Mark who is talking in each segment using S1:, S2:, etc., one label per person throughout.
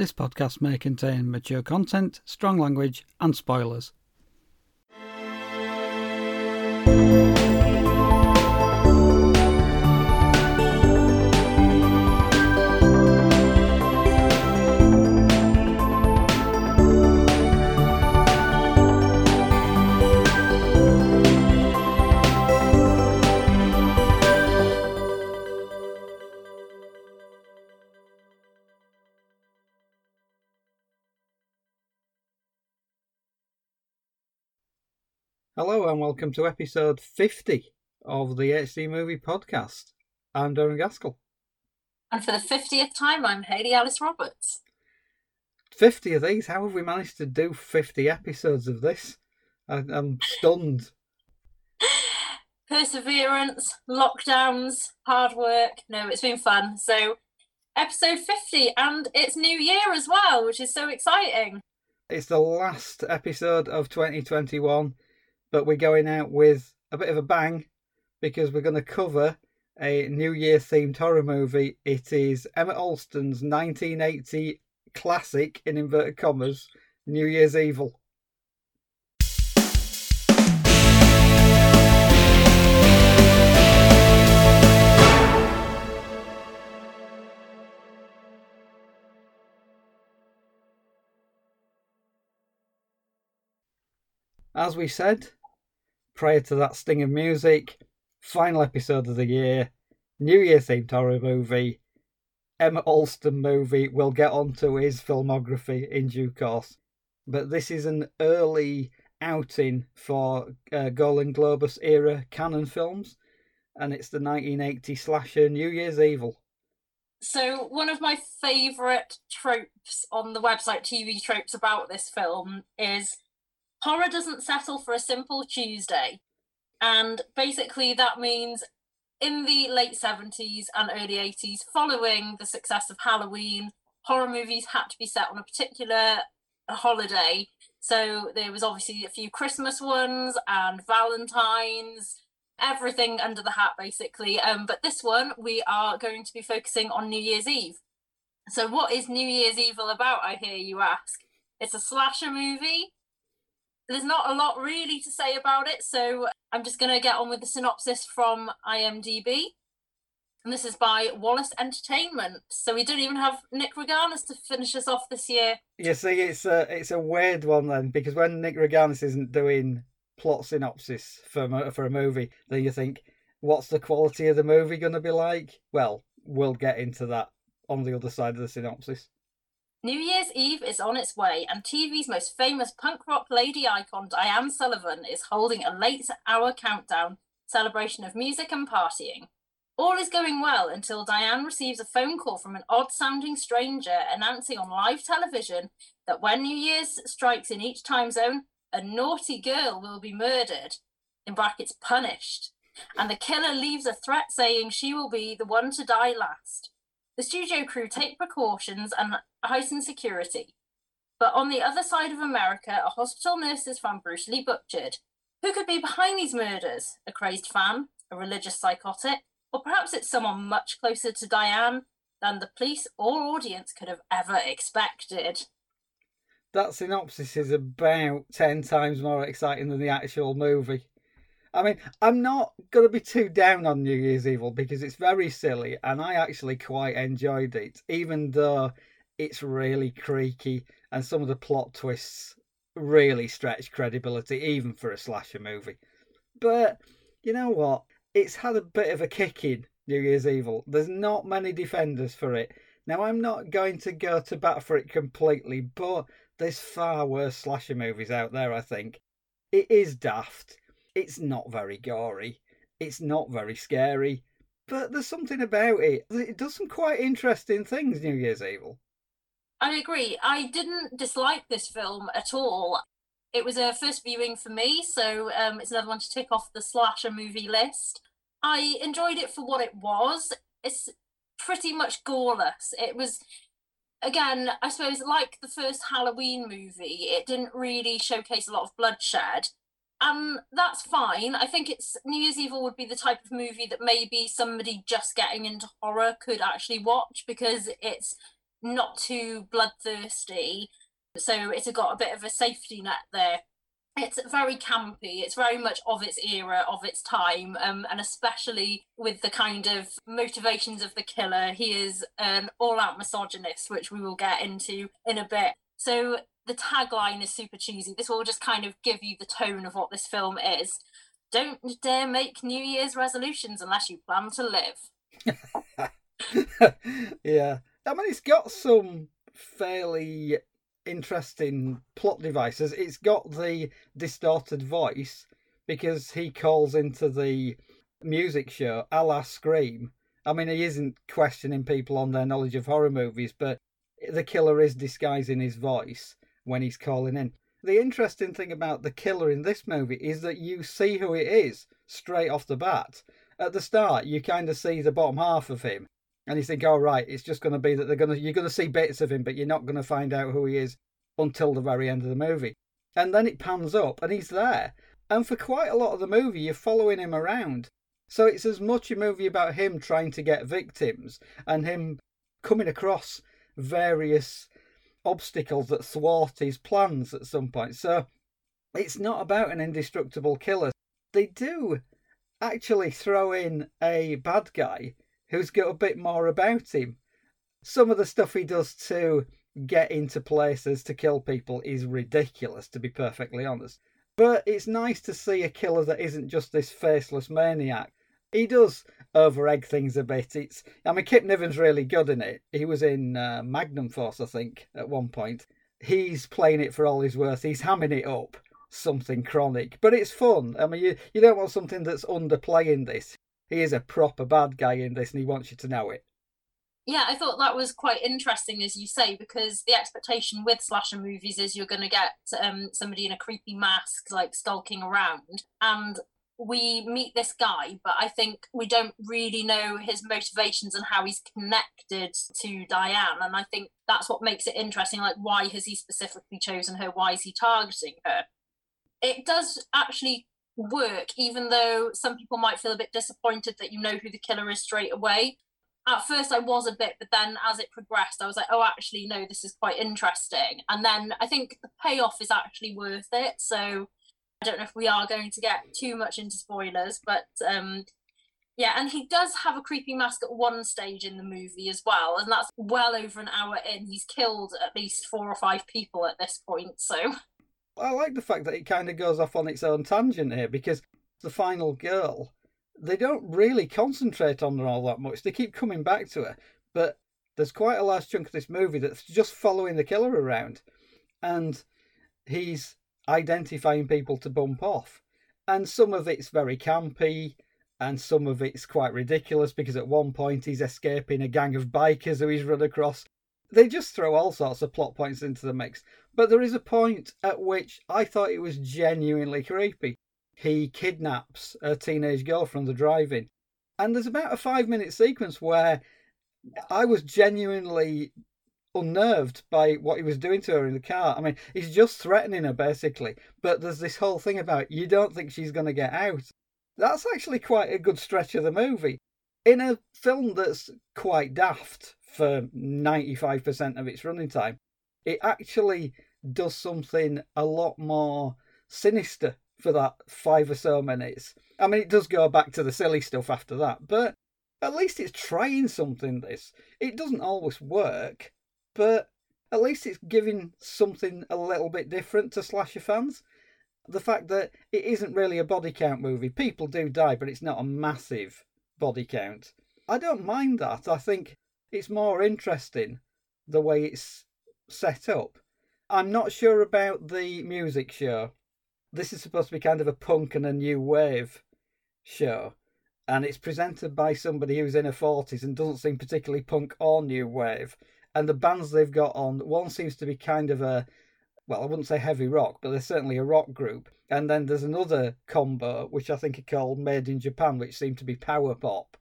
S1: This podcast may contain mature content, strong language, and spoilers. Hello and welcome to episode 50 of the HD Movie Podcast. I'm Darren Gaskell.
S2: And for the 50th time, I'm Hayley Alice Roberts.
S1: 50 of these? How have we managed to do 50 episodes of this? I, I'm stunned.
S2: Perseverance, lockdowns, hard work. No, it's been fun. So, episode 50, and it's New Year as well, which is so exciting.
S1: It's the last episode of 2021, but we're going out with a bit of a bang because we're going to cover a New Year themed horror movie. It is Emmett Alston's 1980 classic, in inverted commas, New Year's Evil. As we said, prior to that sting of music, final episode of the year, New Year themed horror movie, Emmett Alston movie. We'll get onto his filmography in due course. But this is an early outing for uh, Golan Globus era Cannon films, and it's the 1980 slasher New Year's Evil.
S2: So, one of my favourite tropes on the website TV Tropes about this film is horror doesn't settle for a simple Tuesday. And basically, that means in the late 70s and early 80s, following the success of Halloween, horror movies had to be set on a particular holiday. So there was obviously a few Christmas ones and Valentine's, everything under the hat basically. Um, but this one, we are going to be focusing on New Year's Eve. So, what is New Year's Evil about? I hear you ask. It's a slasher movie. There's not a lot really to say about it, so I'm just going to get on with the synopsis from IMDb. And this is by Wallace Entertainment. So we don't even have Nick Reganis to finish us off this year.
S1: You see, it's a it's a weird one then because when Nick Reganis isn't doing plot synopsis for for a movie, then you think, what's the quality of the movie going to be like? Well, we'll get into that on the other side of the synopsis.
S2: New Year's Eve is on its way, and TV's most famous punk rock lady icon, Diane Sullivan, is holding a late hour countdown celebration of music and partying. All is going well until Diane receives a phone call from an odd sounding stranger announcing on live television that when New Year's strikes in each time zone, a naughty girl will be murdered, in brackets, punished. And the killer leaves a threat saying she will be the one to die last. The studio crew take precautions and heighten security. But on the other side of America, a hospital nurse is found brutally butchered. Who could be behind these murders? A crazed fan? A religious psychotic? Or perhaps it's someone much closer to Diane than the police or audience could have ever expected.
S1: That synopsis is about 10 times more exciting than the actual movie. I mean, I'm not going to be too down on New Year's Evil because it's very silly and I actually quite enjoyed it, even though it's really creaky and some of the plot twists really stretch credibility, even for a slasher movie. But you know what? It's had a bit of a kick in New Year's Evil. There's not many defenders for it. Now, I'm not going to go to bat for it completely, but there's far worse slasher movies out there, I think. It is daft it's not very gory. It's not very scary. But there's something about it. It does some quite interesting things, New Year's Evil.
S2: I agree. I didn't dislike this film at all. It was a first viewing for me, so um, it's another one to tick off the slasher movie list. I enjoyed it for what it was. It's pretty much goreless. It was, again, I suppose, like the first Halloween movie, it didn't really showcase a lot of bloodshed um, that's fine. I think it's New Year's Evil would be the type of movie that maybe somebody just getting into horror could actually watch because it's not too bloodthirsty. So it's got a bit of a safety net there. It's very campy. It's very much of its era, of its time, um, and especially with the kind of motivations of the killer. He is an all-out misogynist, which we will get into in a bit. So the tagline is super cheesy. This will just kind of give you the tone of what this film is. Don't dare make New Year's resolutions unless you plan to live.
S1: yeah. I mean, it's got some fairly interesting plot devices. It's got the distorted voice because he calls into the music show a la Scream. I mean, he isn't questioning people on their knowledge of horror movies, but the killer is disguising his voice when he's calling in. The interesting thing about the killer in this movie is that you see who it is straight off the bat. At the start, you kind of see the bottom half of him, and you think, "Oh right, it's just going to be that they're going to you're going to see bits of him, but you're not going to find out who he is until the very end of the movie." And then it pans up, and he's there. And for quite a lot of the movie, you're following him around. So it's as much a movie about him trying to get victims and him coming across various obstacles that thwart his plans at some point. So it's not about an indestructible killer. They do actually throw in a bad guy who's got a bit more about him. Some of the stuff he does to get into places to kill people is ridiculous, to be perfectly honest. But it's nice to see a killer that isn't just this faceless maniac. He does over egg things a bit. It's I mean Kip Niven's really good in it. He was in uh, Magnum Force, I think, at one point. He's playing it for all he's worth. He's hamming it up, something chronic, but it's fun. I mean, you you don't want something that's underplaying this. He is a proper bad guy in this, and he wants you to know it.
S2: Yeah, I thought that was quite interesting, as you say, because the expectation with slasher movies is you're going to get um, somebody in a creepy mask, like skulking around, and we meet this guy, but I think we don't really know his motivations and how he's connected to Diane. And I think that's what makes it interesting. Like, why has he specifically chosen her? Why is he targeting her? It does actually work, even though some people might feel a bit disappointed that you know who the killer is straight away. At first, I was a bit, but then as it progressed, I was like, oh, actually, no, this is quite interesting. And then I think the payoff is actually worth it. So I don't know if we are going to get too much into spoilers, but um, yeah, and he does have a creepy mask at one stage in the movie as well, and that's well over an hour in. He's killed at least four or five people at this point, so.
S1: I like the fact that it kind of goes off on its own tangent here because the final girl, they don't really concentrate on her all that much. They keep coming back to her, but there's quite a large chunk of this movie that's just following the killer around, and he's identifying people to bump off. And some of it's very campy, and some of it's quite ridiculous because at one point he's escaping a gang of bikers who he's run across. They just throw all sorts of plot points into the mix. But there is a point at which I thought it was genuinely creepy. He kidnaps a teenage girl from the drive in. And there's about a five minute sequence where I was genuinely unnerved by what he was doing to her in the car. I mean, he's just threatening her basically, but there's this whole thing about you don't think she's going to get out. That's actually quite a good stretch of the movie. In a film that's quite daft for 95% of its running time, it actually does something a lot more sinister for that five or so minutes. I mean, it does go back to the silly stuff after that, but at least it's trying something. This it doesn't always work, but at least it's giving something a little bit different to slasher fans. The fact that it isn't really a body count movie. People do die, but it's not a massive body count. I don't mind that. I think it's more interesting the way it's set up. I'm not sure about the music show. This is supposed to be kind of a punk and a new wave show. And it's presented by somebody who's in her 40s and doesn't seem particularly punk or new wave and the bands they've got on one seems to be kind of a well, I wouldn't say heavy rock, but they're certainly a rock group. And then there's another combo, which I think are called Made in Japan, which seem to be power pop.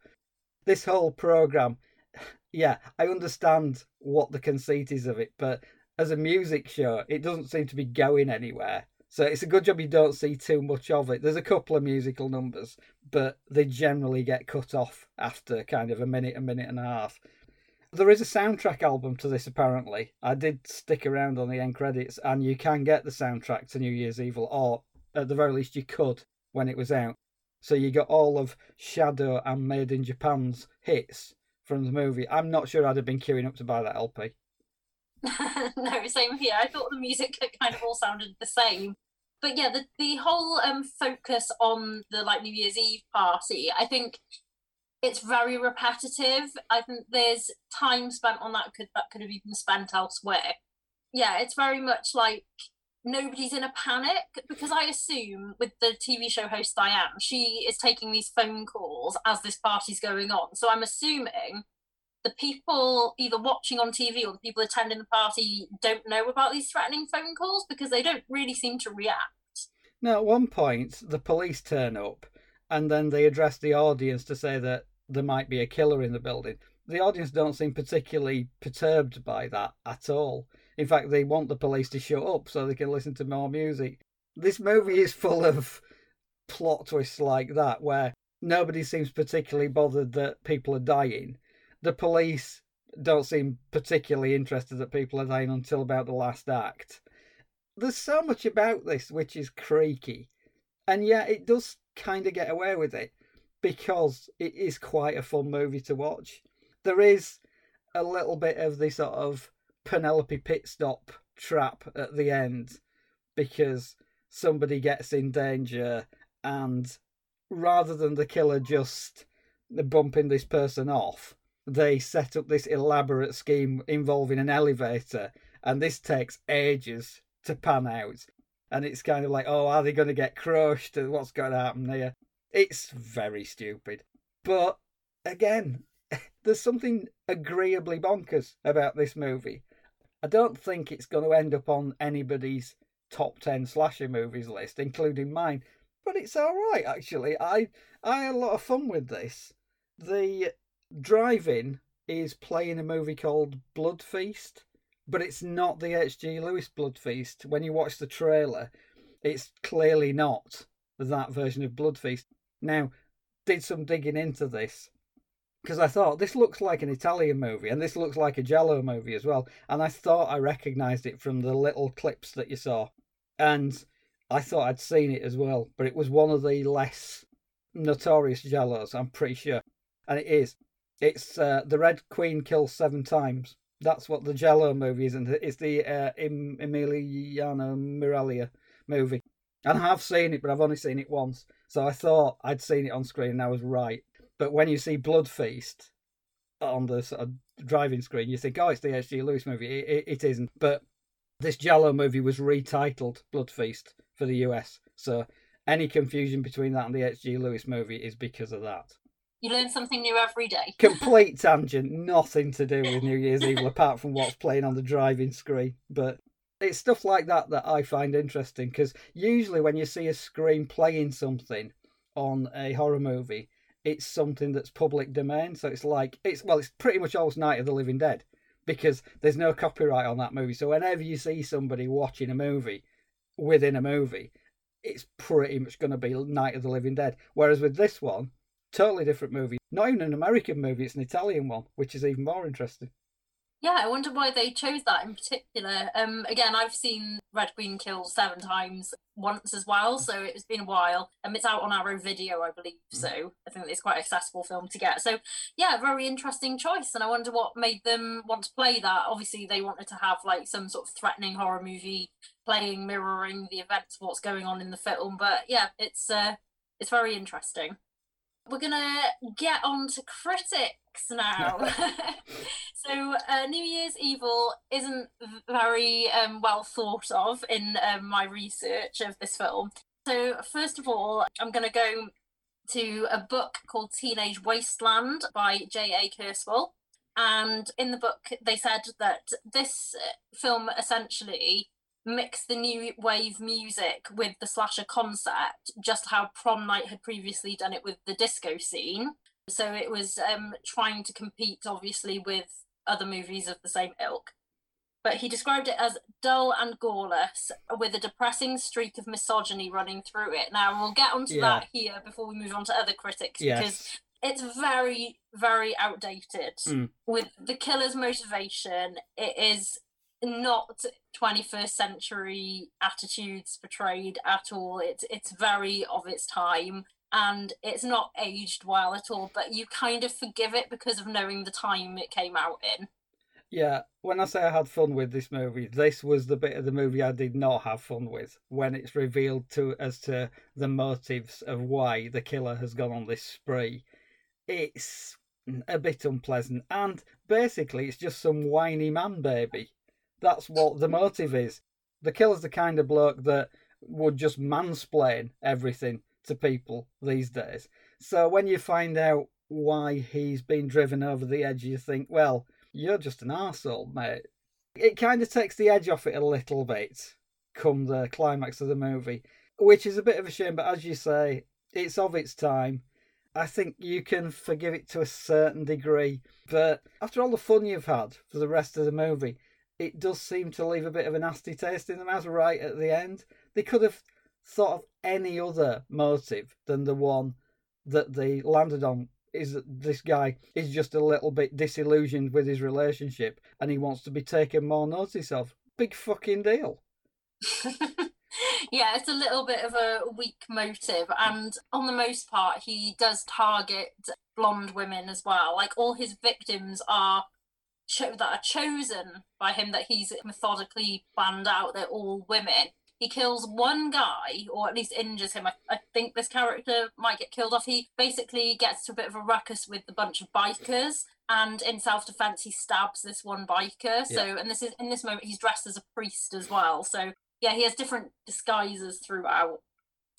S1: This whole program, yeah, I understand what the conceit is of it, but as a music show, it doesn't seem to be going anywhere. So it's a good job you don't see too much of it. There's a couple of musical numbers, but they generally get cut off after kind of a minute, a minute and a half. There is a soundtrack album to this, apparently. I did stick around on the end credits, and you can get the soundtrack to New Year's Evil, or at the very least, you could when it was out. So you got all of Shadow and Made in Japan's hits from the movie. I'm not sure I'd have been queuing up to buy that LP.
S2: no, same here. I thought the music kind of all sounded the same. But yeah, the, the whole um focus on the like New Year's Eve party, I think it's very repetitive. I think there's time spent on that could that could have even spent elsewhere. Yeah, it's very much like nobody's in a panic because I assume with the TV show host I am, she is taking these phone calls as this party's going on. So I'm assuming the people either watching on TV or the people attending the party don't know about these threatening phone calls because they don't really seem to react.
S1: Now, at one point, the police turn up and then they address the audience to say that there might be a killer in the building. The audience don't seem particularly perturbed by that at all. In fact, they want the police to shut up so they can listen to more music. This movie is full of plot twists like that where nobody seems particularly bothered that people are dying the police don't seem particularly interested that people are dying until about the last act. There's so much about this which is creaky, and yet it does kind of get away with it because it is quite a fun movie to watch. There is a little bit of the sort of Penelope Pitstop trap at the end because somebody gets in danger and rather than the killer just bumping this person off, they set up this elaborate scheme involving an elevator, and this takes ages to pan out. And it's kind of like, oh, are they going to get crushed? What's going to happen here? It's very stupid. But again, there's something agreeably bonkers about this movie. I don't think it's going to end up on anybody's top 10 slasher movies list, including mine. But it's all right, actually. I I had a lot of fun with this. The Drive-In is playing a movie called Blood Feast, but it's not the H.G. Lewis Blood Feast. When you watch the trailer, it's clearly not that version of Blood Feast. Now, did some digging into this because I thought this looks like an Italian movie and this looks like a Giallo movie as well. And I thought I recognized it from the little clips that you saw. And I thought I'd seen it as well, but it was one of the less notorious Giallos, I'm pretty sure. And it is. It's uh, the Red Queen kills seven times. That's what the Giallo movie is, and it's the uh, Emiliano Miraglia movie. And I have seen it, but I've only seen it once. So I thought I'd seen it on screen, and I was right. But when you see Blood Feast on the sort of driving screen, you think, oh, it's the H.G. Lewis movie. It, it, it isn't. But this Giallo movie was retitled Blood Feast for the US. So any confusion between that and the H.G. Lewis movie is because of that.
S2: You learn something new every day.
S1: Complete tangent, nothing to do with New Year's Evil apart from what's playing on the driving screen. But it's stuff like that that I find interesting because usually when you see a screen playing something on a horror movie, it's something that's public domain. So it's like it's well, it's pretty much always Night of the Living Dead because there's no copyright on that movie. So whenever you see somebody watching a movie within a movie, it's pretty much going to be Night of the Living Dead. Whereas with this one, Totally different movie. Not even an American movie, it's an Italian one, which is even more interesting.
S2: Yeah, I wonder why they chose that in particular. Um, again, I've seen Red Queen kill seven times once as well, so it's been a while. Um, it's out on Arrow Video, I believe, mm. so I think it's quite an accessible film to get. So, yeah, very interesting choice, and I wonder what made them want to play that. Obviously, they wanted to have like some sort of threatening horror movie playing, mirroring the events, what's going on in the film. But yeah, it's uh, it's very interesting we're gonna get on to critics now. so, uh, New Year's Evil isn't very um, well thought of in um, my research of this film. So, first of all, I'm gonna go to a book called Teenage Wasteland by J.A. Kerswell. And in the book, they said that this uh, film essentially mix the new wave music with the slasher concept, just how prom night had previously done it with the disco scene. So it was um, trying to compete, obviously, with other movies of the same ilk. But he described it as dull and goreless, with a depressing streak of misogyny running through it. Now we'll get onto yeah. that here before we move on to other critics,
S1: yes.
S2: because it's very, very outdated.
S1: Mm.
S2: With the killer's motivation, it is not 21st century attitudes portrayed at all. It's it's very of its time and it's not aged well at all, but you kind of forgive it because of knowing the time it came out in.
S1: Yeah, when I say I had fun with this movie, this was the bit of the movie I did not have fun with when it's revealed to as to the motives of why the killer has gone on this spree. It's a bit unpleasant, and basically, it's just some whiny man baby. That's what the motive is. The killer's the kind of bloke that would just mansplain everything to people these days. So when you find out why he's been driven over the edge, you think, well, you're just an arsehole, mate. It kind of takes the edge off it a little bit come the climax of the movie, which is a bit of a shame, but as you say, it's of its time. I think you can forgive it to a certain degree, but after all the fun you've had for the rest of the movie, it does seem to leave a bit of a nasty taste in the mouth right at the end. They could have thought of any other motive than the one that they landed on is that this guy is just a little bit disillusioned with his relationship and he wants to be taken more notice of. Big fucking deal.
S2: yeah, it's a little bit of a weak motive, and on the most part, he does target blonde women as well. Like all his victims are cho- that are chosen by him that he's methodically planned out. They're all women, he kills one guy, or at least injures him. I, I, think this character might get killed off. He basically gets to a bit of a ruckus with a bunch of bikers, and in self-defense, he stabs this one biker. So, yeah. and this is in this moment, he's dressed as a priest as well. So, yeah, he has different disguises throughout.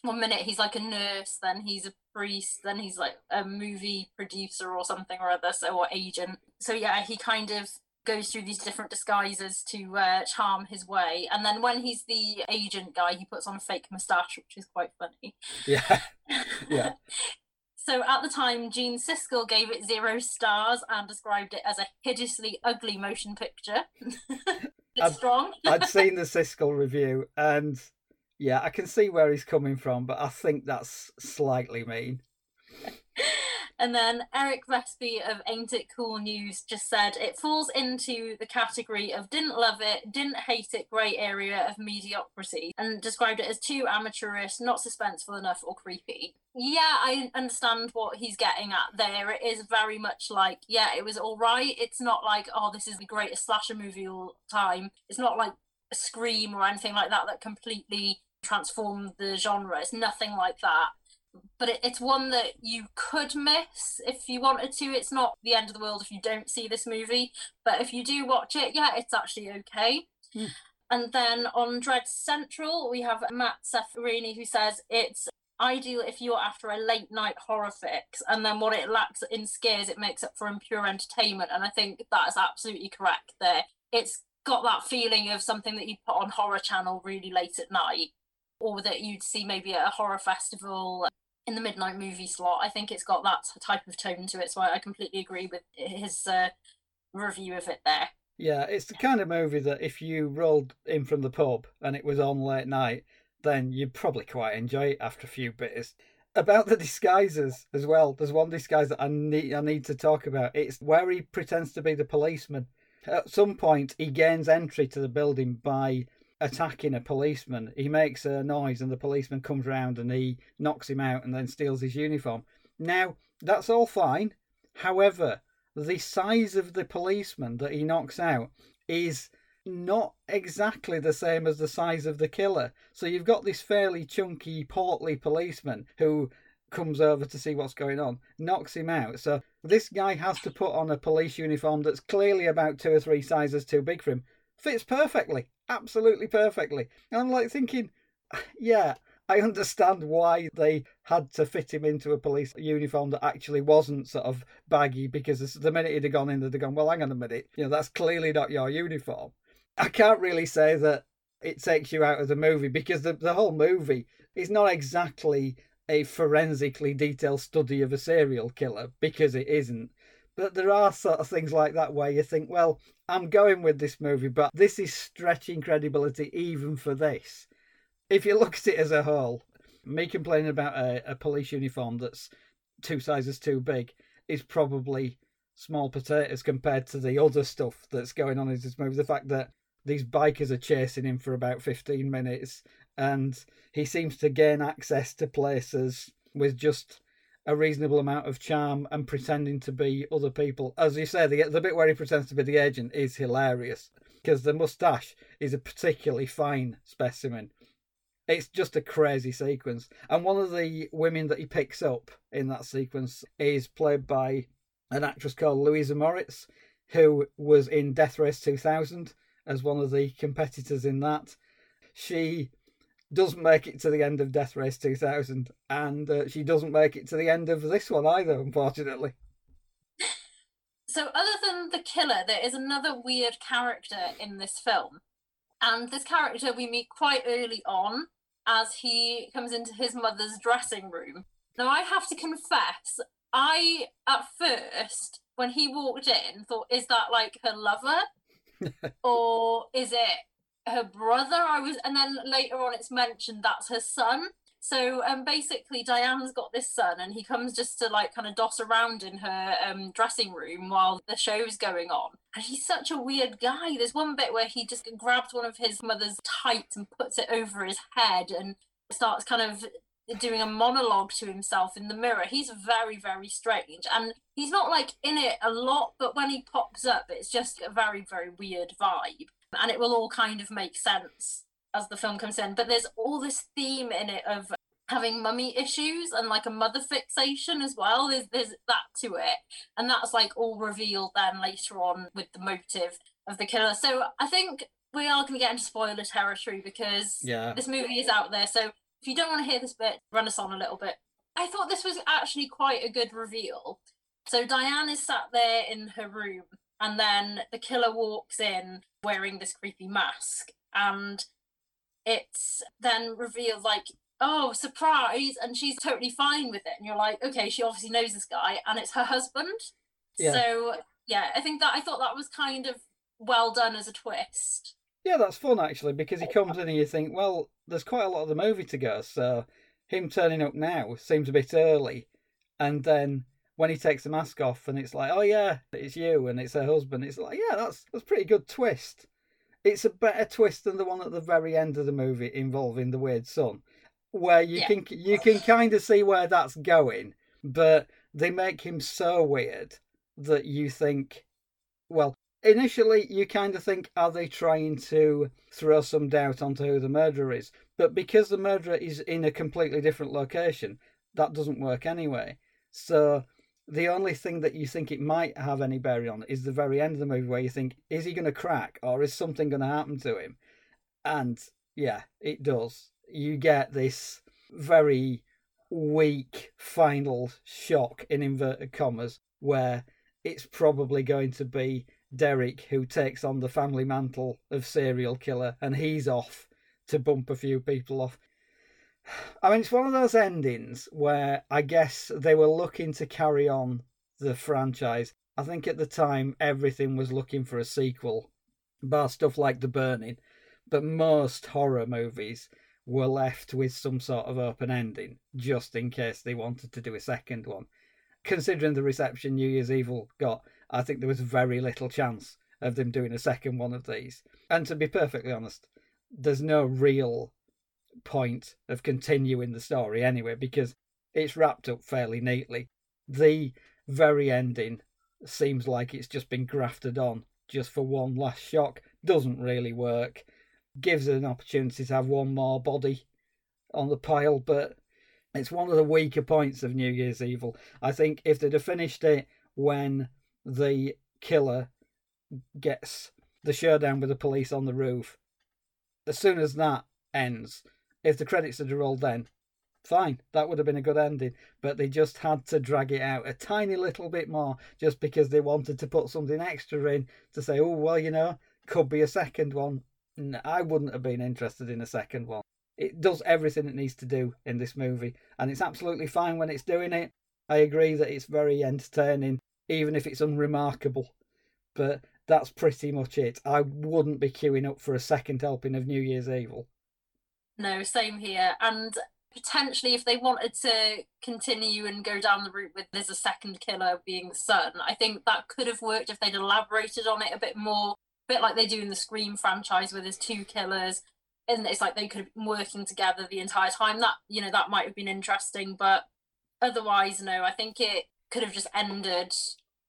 S2: One minute he's like a nurse, then he's a priest, then he's like a movie producer or something or other, so or agent. So yeah, he kind of goes through these different disguises to uh, charm his way. And then when he's the agent guy, he puts on a fake mustache, which is quite funny.
S1: Yeah. Yeah.
S2: so at the time, Gene Siskel gave it zero stars and described it as a hideously ugly motion picture. it's I'd, strong.
S1: I'd seen the Siskel review and yeah, I can see where he's coming from, but I think that's slightly mean.
S2: And then Eric Vespe of Ain't It Cool News just said it falls into the category of didn't love it, didn't hate it, grey area of mediocrity, and described it as too amateurish, not suspenseful enough, or creepy. Yeah, I understand what he's getting at there. It is very much like, yeah, it was all right. It's not like, oh, this is the greatest slasher movie all time. It's not like a Scream or anything like that that completely transformed the genre. It's nothing like that but it, it's one that you could miss if you wanted to. It's not the end of the world if you don't see this movie, but if you do watch it, yeah, it's actually okay. Mm. And then on Dread Central, we have Matt Serafini who says it's ideal if you're after a late night horror fix, and then what it lacks in scares, it makes up for in pure entertainment. And I think that is absolutely correct there. It's got that feeling of something that you'd put on Horror Channel really late at night, or that you'd see maybe at a horror festival in the midnight movie slot. I think it's got that type of tone to it, so I, completely agree with his uh, review of it there.
S1: Yeah, it's the kind of movie that if you rolled in from the pub and it was on late night, then you'd probably quite enjoy it after a few bits. About the disguises as well, there's one disguise that I need I need to talk about. It's where he pretends to be the policeman. At some point, he gains entry to the building by attacking a policeman. He makes a noise and the policeman comes round and he knocks him out and then steals his uniform. Now, that's all fine. However, the size of the policeman that he knocks out is not exactly the same as the size of the killer. So you've got this fairly chunky, portly policeman who comes over to see what's going on, knocks him out. So this guy has to put on a police uniform that's clearly about two or three sizes too big for him. Fits perfectly absolutely perfectly. And I'm like thinking, yeah, I understand why they had to fit him into a police uniform that actually wasn't sort of baggy because the minute he'd have gone in, they'd have gone, well, hang on a minute, you know, that's clearly not your uniform. I can't really say that it takes you out of the movie because the, the whole movie is not exactly a forensically detailed study of a serial killer because it isn't. But there are sort of things like that where you think, well, I'm going with this movie, but this is stretching credibility even for this. If you look at it as a whole, me complaining about a, a police uniform that's two sizes too big is probably small potatoes compared to the other stuff that's going on in this movie. The fact that these bikers are chasing him for about 15 minutes and he seems to gain access to places with just a reasonable amount of charm and pretending to be other people. As you say, the, the bit where he pretends to be the agent is hilarious because the mustache is a particularly fine specimen. It's just a crazy sequence. And one of the women that he picks up in that sequence is played by an actress called Louisa Moritz, who was in Death Race 2000 as one of the competitors in that. She doesn't make it to the end of Death Race 2000, and uh, she doesn't make it to the end of this one either, unfortunately.
S2: So, other than the killer, there is another weird character in this film. And this character we meet quite early on as he comes into his mother's dressing room. Now, I have to confess, I, at first, when he walked in, thought, is that like her lover? or is it her brother. I was, and then later on, it's mentioned that's her son. So um, basically, Diane's got this son, and he comes just to like kind of dot around in her um, dressing room while the show's going on. And he's such a weird guy. There's one bit where he just grabs one of his mother's tights and puts it over his head and starts kind of doing a monologue to himself in the mirror. He's very, very strange. And he's not like in it a lot, but when he pops up, it's just a very, very weird vibe and it will all kind of make sense as the film comes in. But there's all this theme in it of having mummy issues and like a mother fixation as well. There's, there's that to it. And that's like all revealed then later on with the motive of the killer. So I think we are going to get into spoiler territory because
S1: yeah.
S2: this movie is out there. So if you don't want to hear this bit, run us on a little bit. I thought this was actually quite a good reveal. So Diane is sat there in her room and then the killer walks in wearing this creepy mask and it's then revealed like oh surprise and she's totally fine with it. And you're like okay she obviously knows this guy and it's her husband. Yeah. so yeah i think that i thought that was kind of well done as a twist.
S1: Yeah that's fun actually because he comes in and you think well there's quite a lot of the movie to go so him turning up now seems a bit early. And then when he takes the mask off and it's like, oh yeah, it's you and it's her husband. It's like, yeah, that's that's pretty good twist. It's a better twist than the one at the very end of the movie involving the weird son, where you yeah. can you can kind of see where that's going, but they make him so weird that you think, well, initially you kind of think, are they trying to throw some doubt onto who the murderer is? But because the murderer is in a completely different location, that doesn't work anyway. So the only thing that you think it might have any bearing on is the very end of the movie where you think, is he going to crack or is something going to happen to him? And yeah, it does. You get this very weak final shock in inverted commas where it's probably going to be Derek who takes on the family mantle of serial killer and he's off to bump a few people off. I mean, it's one of those endings where I guess they were looking to carry on the franchise. I think at the time everything was looking for a sequel, bar stuff like The Burning, but most horror movies were left with some sort of open ending just in case they wanted to do a second one. Considering the reception New Year's Evil got, I think there was very little chance of them doing a second one of these. And to be perfectly honest, there's no real point of continuing the story anyway because it's wrapped up fairly neatly. The very ending seems like it's just been grafted on just for one last shock. Doesn't really work. Gives an opportunity to have one more body on the pile, but it's one of the weaker points of New Year's Evil. I think if they'd have finished it when the killer gets the showdown with the police on the roof, as soon as that ends, if the credits had rolled then, fine, that would have been a good ending. But they just had to drag it out a tiny little bit more just because they wanted to put something extra in to say, oh, well, you know, could be a second one. I wouldn't have been interested in a second one. It does everything it needs to do in this movie, and it's absolutely fine when it's doing it. I agree that it's very entertaining, even if it's unremarkable. But that's pretty much it. I wouldn't be queuing up for a second helping of New Year's Evil.
S2: No, same here. And potentially if they wanted to continue and go down the route with there's a second killer being the son, I think that could have worked if they'd elaborated on it a bit more, a bit like they do in the Scream franchise where there's two killers and it's like they could have been working together the entire time. That you know, that might have been interesting, but otherwise no, I think it could have just ended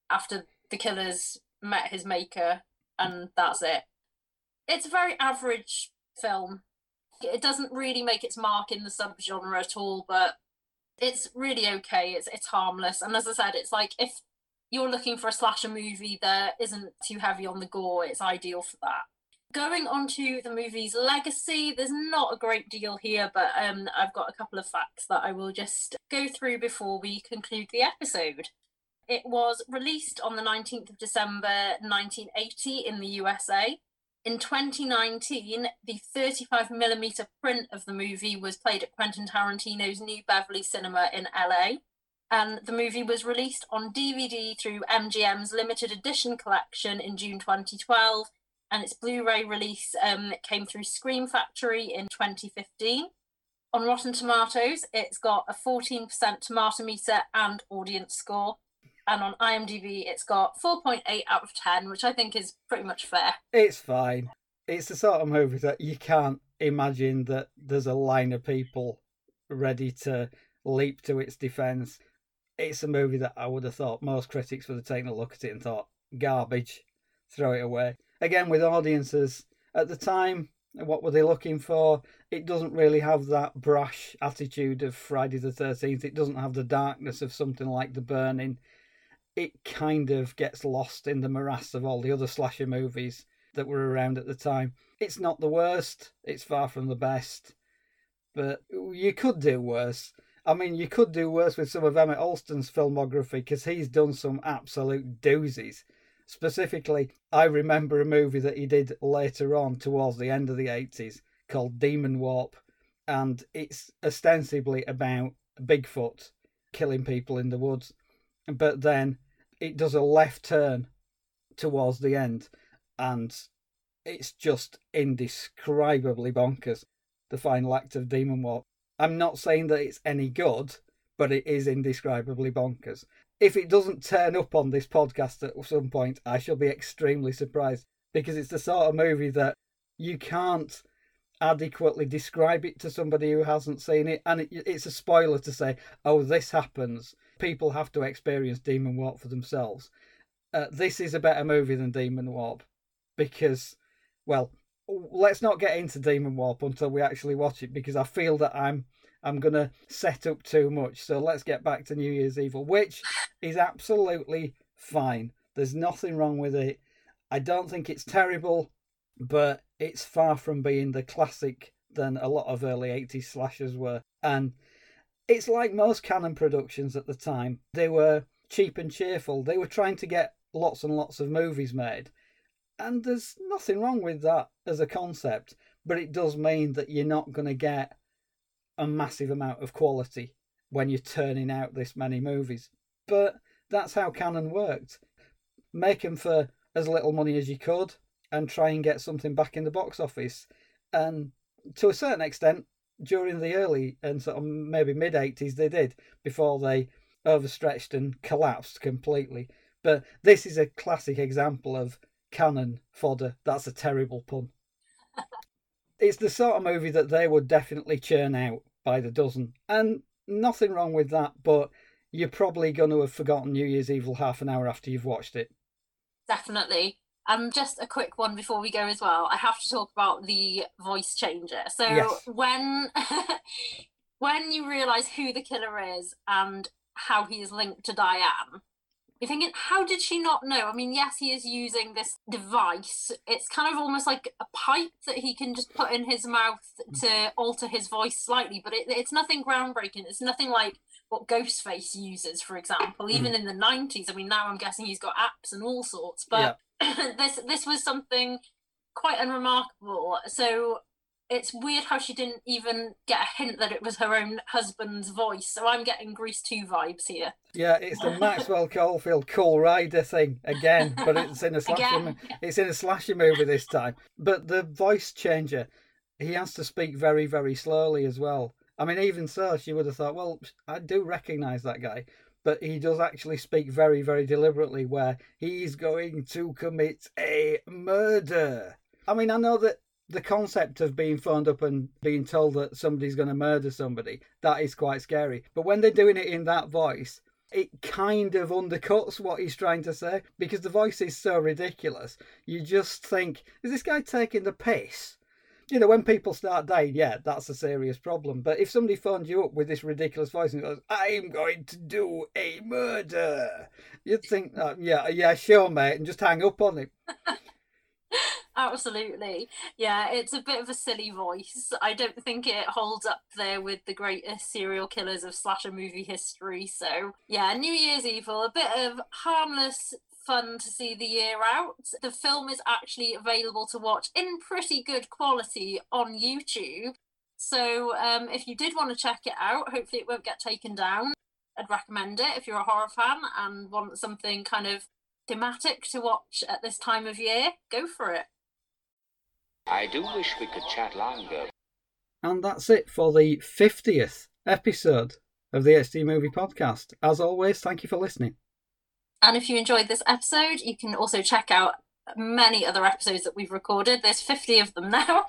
S2: after the killers met his maker and that's it. It's a very average film it doesn't really make its mark in the subgenre at all, but it's really okay. It's it's harmless, and as I said, it's like if you're looking for a slasher movie that isn't too heavy on the gore, it's ideal for that. Going on to the movie's legacy, there's not a great deal here, but um, I've got a couple of facts that I will just go through before we conclude the episode. It was released on the 19th of December 1980 in the USA. In 2019, the 35mm print of the movie was played at Quentin Tarantino's New Beverly Cinema in LA. And the movie was released on DVD through MGM's limited edition collection in June 2012. And its Blu ray release um, came through Scream Factory in 2015. On Rotten Tomatoes, it's got a 14% tomato meter and audience score and on IMDb it's got 4.8 out of 10, which I think is pretty much fair.
S1: It's fine. It's the sort of movie that you can't imagine that there's a line of people ready to leap to its defense. It's a movie that I would have thought most critics would have taken a look at it and thought, garbage, throw it away. Again, with audiences at the time, what were they looking for? It doesn't really have that brash attitude of Friday the 13th. It doesn't have the darkness of something like The Burning it kind of gets lost in the morass of all the other slasher movies that were around at the time. It's not the worst, it's far from the best, but you could do worse. I mean, you could do worse with some of Emmett Alston's filmography because he's done some absolute doozies. Specifically, I remember a movie that he did later on towards the end of the 80s called Demon Warp, and it's ostensibly about Bigfoot killing people in the woods but then it does a left turn towards the end, and it's just indescribably bonkers. The final act of Demon Warp I'm not saying that it's any good, but it is indescribably bonkers. If it doesn't turn up on this podcast at some point, I shall be extremely surprised because it's the sort of movie that you can't adequately describe it to somebody who hasn't seen it, and it, it's a spoiler to say, "Oh, this happens." People have to experience Demon Warp for themselves. Uh, this is a better movie than Demon Warp because, well, let's not get into Demon Warp until we actually watch it because I feel that I'm I'm gonna set up too much. So let's get back to New Year's Evil, which is absolutely fine. There's nothing wrong with it. I don't think it's terrible but it's far from being the classic than a lot of early 80s slashers were. And it's like most Cannon productions at the time. They were cheap and cheerful. They were trying to get lots and lots of movies made. And there's nothing wrong with that as a concept, but it does mean that you're not going to get a massive amount of quality when you're turning out this many movies. But that's how Cannon worked. Make them for as little money as you could, and try and get something back in the box office. And to a certain extent, during the early and sort of maybe mid 80s, they did before they overstretched and collapsed completely. But this is a classic example of cannon fodder. That's a terrible pun. it's the sort of movie that they would definitely churn out by the dozen. And nothing wrong with that, but you're probably going to have forgotten New Year's Evil half an hour after you've watched it.
S2: Definitely. And just a quick one before we go as well. I have to talk about the voice changer. So
S1: yes.
S2: when when you realise who the killer is and how he is linked to Diane, you're thinking, how did she not know? I mean, yes, he is using this device. It's kind of almost like a pipe that he can just put in his mouth to alter his voice slightly, but it, it's nothing groundbreaking. It's nothing like what Ghostface uses, for example, mm. even in the 90s. I mean, now I'm guessing he's got apps and all sorts, but. This this was something quite unremarkable. So it's weird how she didn't even get a hint that it was her own husband's voice. So I'm getting Grease 2 vibes here.
S1: Yeah, it's the Maxwell Caulfield Cool Rider thing again, but it's in a slasher it's in a slasher movie this time. But the voice changer, he has to speak very very slowly as well. I mean, even so, she would have thought, well, I do recognise that guy, but he does actually speak very, very deliberately where he's going to commit a murder. I mean, I know that the concept of being phoned up and being told that somebody's going to murder somebody, that is quite scary. But when they're doing it in that voice, it kind of undercuts what he's trying to say because the voice is so ridiculous. You just think, is this guy taking the piss? You know, when people start dying, yeah, that's a serious problem. But if somebody phones you up with this ridiculous voice and goes, I'm going to do a murder, you'd think, oh, yeah, yeah, sure, mate, and just hang up on him.
S2: Absolutely. Yeah, it's a bit of a silly voice. I don't think it holds up there with the greatest serial killers of slasher movie history. So, yeah, New Year's Evil, a bit of harmless fun to see the year out. The film is actually available to watch in pretty good quality on YouTube. So, um, if you did want to check it out, hopefully it won't get taken down. I'd recommend it if you're a horror fan and want something kind of thematic to watch at this time of year. Go for it.
S3: I do wish we could chat longer.
S1: And that's it for the 50th episode of the HD Movie Podcast. As always, thank you for listening.
S2: And if you enjoyed this episode, you can also check out many other episodes that we've recorded. There's 50 of them now.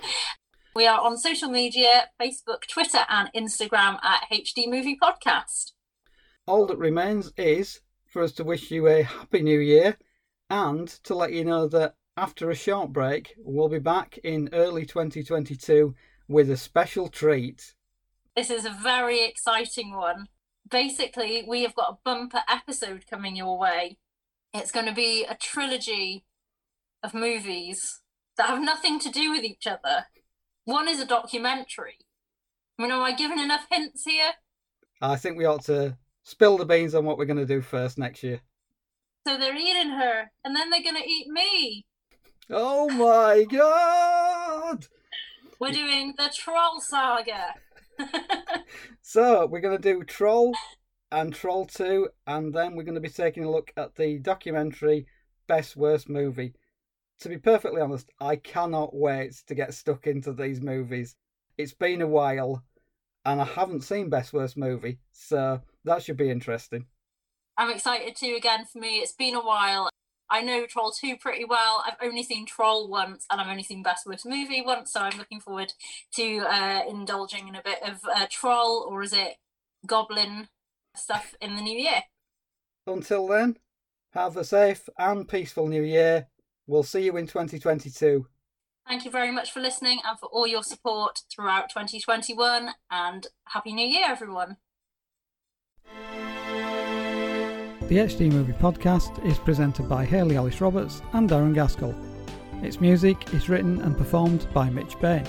S2: We are on social media Facebook, Twitter, and Instagram at HD Movie Podcast.
S1: All that remains is for us to wish you a happy new year and to let you know that after a short break, we'll be back in early 2022 with a special treat.
S2: This is a very exciting one. Basically, we have got a bumper episode coming your way. It's going to be a trilogy of movies that have nothing to do with each other. One is a documentary. I mean, am I giving enough hints here?
S1: I think we ought to spill the beans on what we're going to do first next year.
S2: So they're eating her, and then they're going to eat me.
S1: Oh my god!
S2: We're doing the Troll Saga.
S1: so we're going to do Troll and Troll 2, and then we're going to be taking a look at the documentary Best Worst Movie. To be perfectly honest, I cannot wait to get stuck into these movies. It's been a while, and I haven't seen Best Worst Movie, so that should be interesting.
S2: I'm excited too. Again, for me, it's been a while. I know Troll 2 pretty well. I've only seen Troll once and I've only seen Best Worst Movie once, so I'm looking forward to uh, indulging in a bit of uh, Troll or is it Goblin stuff in the new year.
S1: Until then, have a safe and peaceful new year. We'll see you in 2022.
S2: Thank you very much for listening and for all your support throughout 2021 and Happy New Year, everyone.
S1: The HD Movie Podcast is presented by Hayley Alice Roberts and Darren Gaskell. Its music is written and performed by Mitch Bain.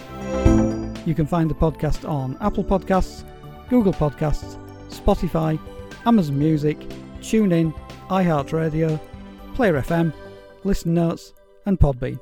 S1: You can find the podcast on Apple Podcasts, Google Podcasts, Spotify, Amazon Music, TuneIn, iHeartRadio, Player FM, Listen Notes, and Podbean.